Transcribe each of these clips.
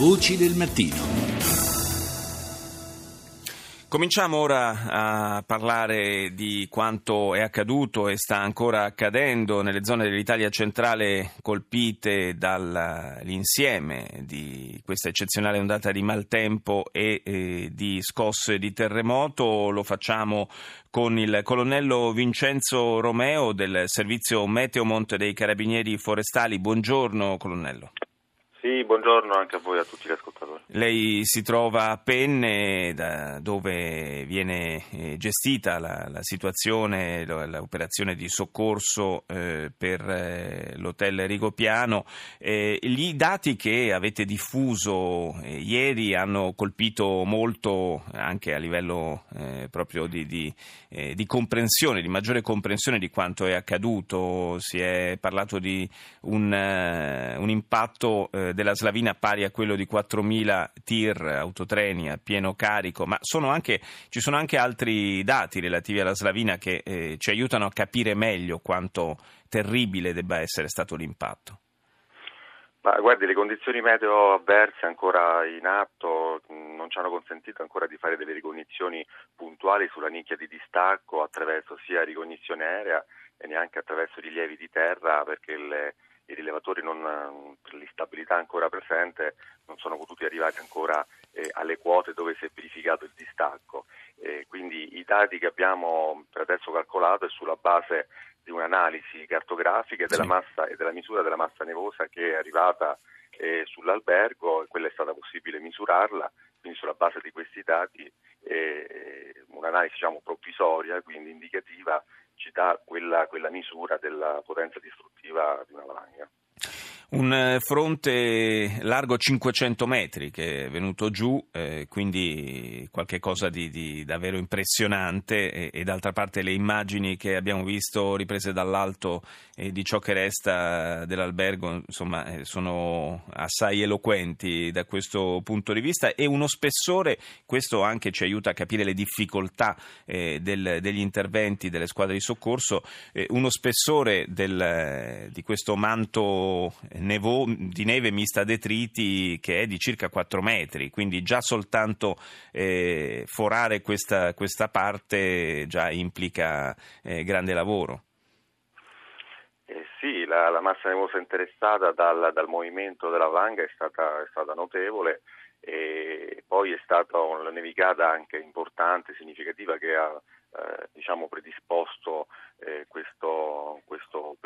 Voci del mattino. Cominciamo ora a parlare di quanto è accaduto e sta ancora accadendo nelle zone dell'Italia centrale colpite dall'insieme di questa eccezionale ondata di maltempo e eh, di scosse di terremoto. Lo facciamo con il colonnello Vincenzo Romeo del servizio Meteo Monte dei Carabinieri Forestali. Buongiorno colonnello. Sì, buongiorno anche a voi e a tutti gli ascoltatori. Lei si trova a Penne, dove viene eh, gestita la, la situazione, l'operazione di soccorso eh, per eh, l'hotel Rigopiano. Eh, gli dati che avete diffuso eh, ieri hanno colpito molto anche a livello proprio di, di, di, comprensione, di maggiore comprensione di quanto è accaduto. Si è parlato di un, un impatto della Slavina pari a quello di 4.000 tir, autotreni a pieno carico, ma sono anche, ci sono anche altri dati relativi alla Slavina che eh, ci aiutano a capire meglio quanto terribile debba essere stato l'impatto. Ma guardi, le condizioni meteo avverse ancora in atto non ci hanno consentito ancora di fare delle ricognizioni puntuali sulla nicchia di distacco attraverso sia ricognizione aerea e neanche attraverso rilievi di terra perché le, i rilevatori non, per l'instabilità ancora presente non sono potuti arrivare ancora eh, alle quote dove si è verificato il distacco. Eh, quindi i dati che abbiamo per adesso calcolato è sulla base di un'analisi cartografica della massa e della misura della massa nevosa che è arrivata eh, sull'albergo e quella è stata possibile misurarla, quindi sulla base di questi dati eh, un'analisi diciamo, provvisoria, quindi indicativa, ci dà quella, quella misura della potenza distruttiva di una valanga. Un eh, fronte largo 500 metri che è venuto giù, eh, quindi qualcosa di, di, davvero impressionante e, e, d'altra parte le immagini che abbiamo visto riprese dall'alto eh, di ciò che resta dell'albergo insomma, eh, sono assai eloquenti da questo punto di vista e uno spessore, questo anche ci aiuta a capire le difficoltà eh, del, degli interventi delle squadre di soccorso, uno spessore del, di questo manto nevo, di neve mista detriti che è di circa 4 metri, quindi già soltanto eh, forare questa, questa, parte già implica eh, grande lavoro. Eh sì, la, la, massa nevosa interessata dal, dal movimento della vanga è stata, è stata notevole e poi è stata una nevicata anche importante, significativa che ha eh, diciamo predisposto eh, questo, questo,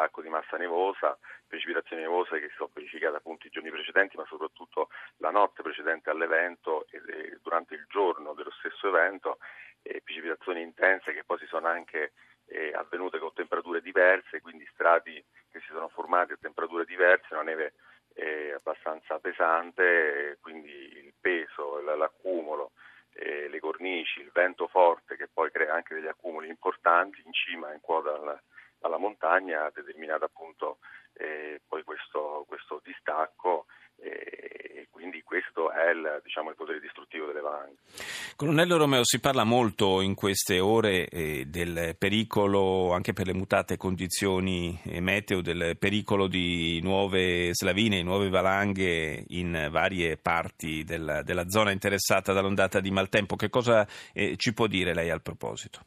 pericolo di, massa nevosa, precipitazioni nevose che si sono verificate appunto i giorni precedenti, ma soprattutto la notte precedente all'evento e durante il giorno dello stesso evento, e precipitazioni intense che poi si sono anche eh, avvenute con temperature diverse, quindi strati che si sono formati a temperature diverse, una neve eh, abbastanza pesante, quindi il peso, l'accumulo eh, le cornici, il vento forte che poi crea anche degli accumuli importanti in cima, in quota alla, alla montagna, ha determinato appunto eh, poi questo, questo distacco e quindi questo è il, diciamo, il, potere distruttivo delle valanghe. Colonnello Romeo, si parla molto in queste ore eh, del pericolo, anche per le mutate condizioni eh, meteo, del pericolo di nuove slavine, nuove valanghe in varie parti della, della zona interessata dall'ondata di maltempo. Che cosa eh, ci può dire lei al proposito?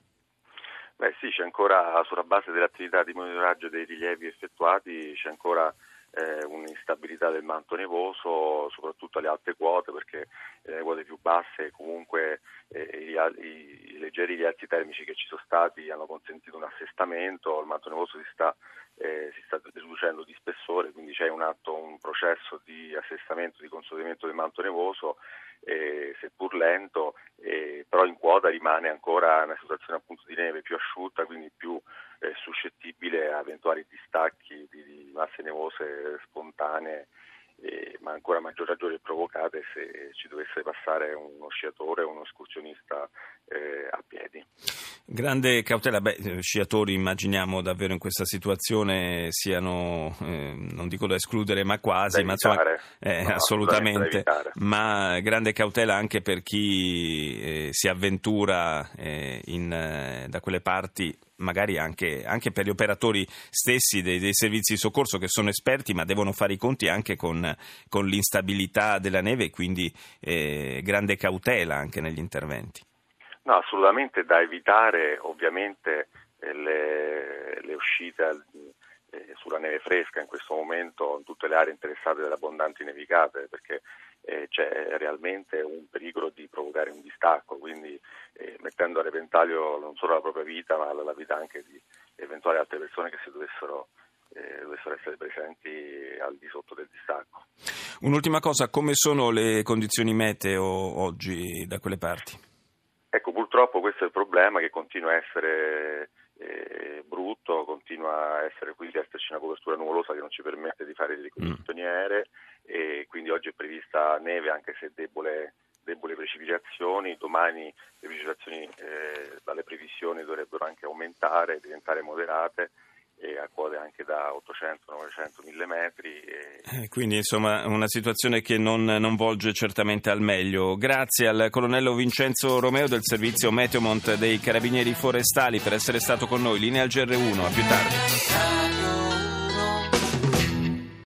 Beh sì, c'è ancora, sulla base dell'attività di monitoraggio dei rilievi effettuati, c'è ancora eh, un'instabilità del manto nevoso, soprattutto alle alte quote, perché eh, quote più basse comunque eh, i, i, leggeri rialzi termici che ci sono stati hanno consentito un assestamento, il manto nevoso si sta, eh, si sta riducendo di spessore, quindi c'è un atto, un processo di assestamento, di consolidamento del manto nevoso, eh, seppur lento, però in quota rimane ancora una situazione appunto di neve più asciutta, quindi più eh, suscettibile a eventuali distacchi di, di masse nevose spontanee eh, ma ancora maggior ragione provocate se ci dovesse passare uno sciatore o uno escursionista eh, a piedi. Grande cautela, beh, sciatori immaginiamo davvero in questa situazione siano, eh, non dico da escludere, ma quasi, da ma insomma, eh, no, assolutamente, ma grande cautela anche per chi eh, si avventura eh, in, da quelle parti magari anche, anche per gli operatori stessi dei, dei, servizi di soccorso che sono esperti ma devono fare i conti anche con, con l'instabilità della neve e quindi eh, grande cautela anche negli interventi. No, assolutamente da evitare ovviamente eh, le, le uscite eh, sulla neve fresca in questo momento in tutte le aree interessate dalle abbondanti nevicate perché eh, c'è realmente un pericolo di provocare un distacco, quindi eh, mettendo a repentaglio non solo la propria vita ma la vita anche di eventuali altre persone che si dovessero eh, dovessero essere presenti al di sotto del distacco. Un'ultima cosa, come sono le condizioni meteo oggi da quelle parti? Ecco, purtroppo questo è il problema che continua a essere eh, brutto, continua a essere quindi esserci una copertura nuvolosa che non ci permette di fare delle condizioni mm. aeree e quindi oggi è prevista neve anche se debole, debole precipitazioni, domani le precipitazioni eh, dalle previsioni dovrebbero anche aumentare, diventare moderate a quote anche da 800, 900, 1000 metri. E... Eh, quindi insomma una situazione che non, non, volge certamente al meglio. Grazie al colonnello Vincenzo Romeo del servizio Meteomont dei Carabinieri Forestali per essere stato con noi. Linea al GR1, a più tardi.